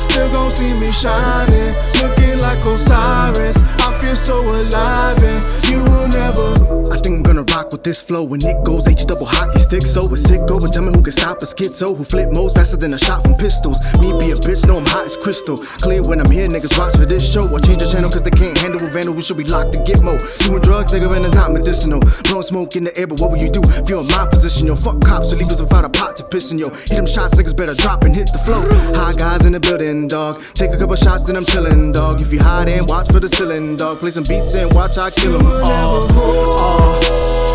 still gon' see me shining. Looking like Osiris. I feel so alive, with this flow when it goes H double hockey stick. So a sick but tell me who can stop a schizo who flip modes faster than a shot from pistols. Me be a bitch, know I'm hot as crystal. Clear when I'm here, niggas watch for this show. I change the channel cause they can't handle a vandal. We should be locked to Gitmo. Doing drugs, nigga, and it's not medicinal. Blowing smoke in the air, but what will you do if you're in my position? Yo, fuck cops, so leave us without a pot to piss in. Yo, hit them shots, niggas better drop and hit the flow. High Guyz in the building, dog. Take a couple shots, then I'm chillin', dog. If you hide and watch for the ceiling, dog. Play some beats and watch I kill 'em. You uh, uh. will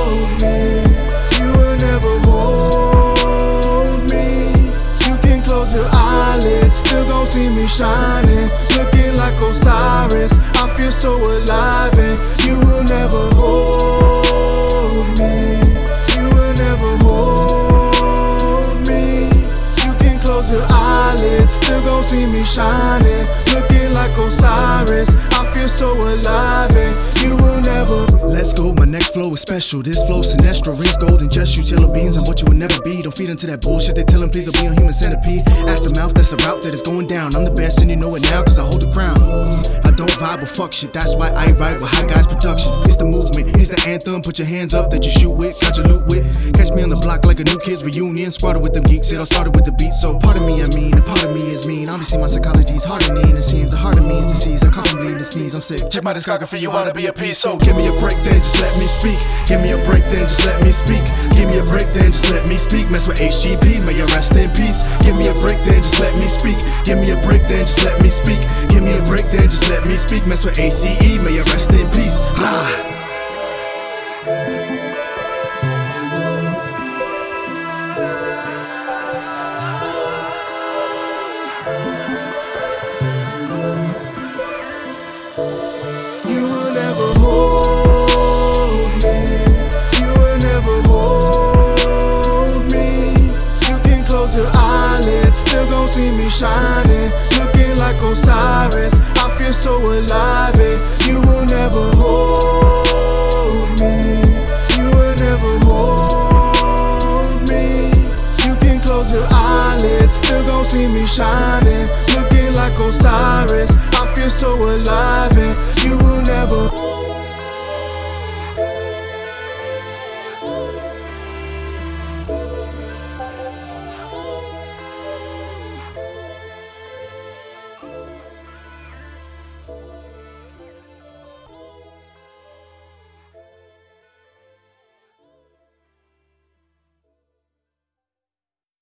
still gon' see me shining. Looking like Osiris. I feel so alive, and you will never hold me. You will never hold me. You can close your eyelids, still gon' see me shining. Looking like Osiris. I feel so alive, flow is special. This flow Sinestro, rings gold and just shoot yellow beans. I'm what you would never be. Don't feed into that bullshit. They tellin' please don't be a human centipede. Ask the mouth, that's the route that is going down. I'm the best and you know it now, cause I hold the crown. I don't vibe with fuck shit, that's why I write with High Guyz productions. It's the movement, it's the anthem. Put your hands up that you shoot with, got your loot with. Catch me on the block like a new kids reunion. Squatted with them geeks, it all started with the beat. So part of me, I mean, a part of me is mean. Obviously, my psychology's hardening. It seems the heart of me is disease. I come from bleeding to sneeze, I'm sick. Check my discography, you ought to be a piece. So give me a break, then just let me speak. Give me a break, then just let me speak. Give me a break, then just let me speak. Mess with HGP, may you rest in peace. Give me a break, then just let me speak. Give me a break, then just let me speak. Give me a break, then just let me speak. Mess with ACE, may you rest in peace. Rah. still gon' see me shining. Looking like Osiris, I feel so alive. And you will never hold me. You will never hold me. You can close your eyelids, still gon' see me shine.